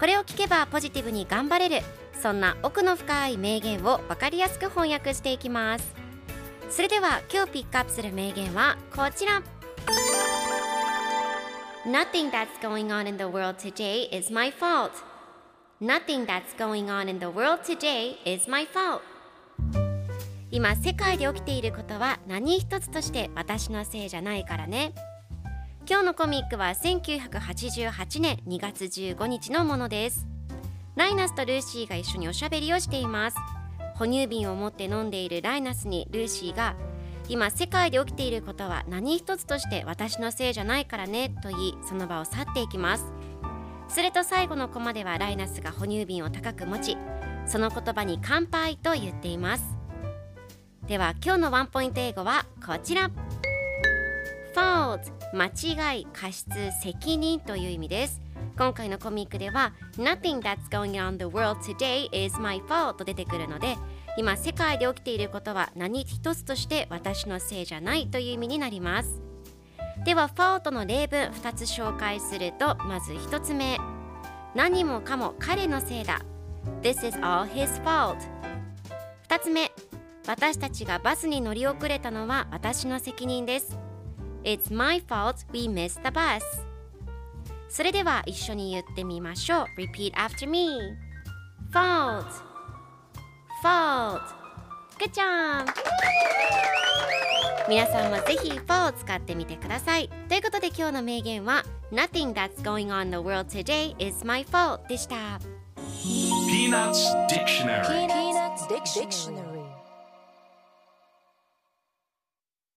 これを聞けばポジティブに頑張れる。そんな奥の深い名言を分かりやすく翻訳していきます。それでは今日ピックアップする名言はこちら。Nothing that's going on in the world today is my fault. Nothing that's going on in the world today is my fault. 今世界で起きていることは何一つとして私のせいじゃないからね。今日のコミックは1988年2月15日のものです。ライナスとルーシーが一緒におしゃべりをしています。哺乳瓶を持って飲んでいるライナスにルーシーが今世界で起きていることは何一つとして私のせいじゃないからねと言いその場を去っていきます。すると最後のコマではライナスが哺乳瓶を高く持ちその言葉に乾杯と言っています。では今日のワンポイント英語はこちら。Fault 間違い過失責任という意味です。今回のコミックでは Nothing that's going on the world today is my fault と出てくるので今世界で起きていることは何一つとして私のせいじゃないという意味になります。では fault の例文2つ紹介するとまず1つ目。何もかも彼のせいだ。This is all his fault 2つ目。私たちがバスに乗り遅れたのは私の責任です。It's my fault we missed the bus それでは一緒に言ってみましょう Repeat after me fault fault Good job 皆さんもぜひ for を使ってみてくださいということで今日の名言は Nothing that's going on in the world today is my fault でした Peanuts Dictionary Peanuts Dictionary.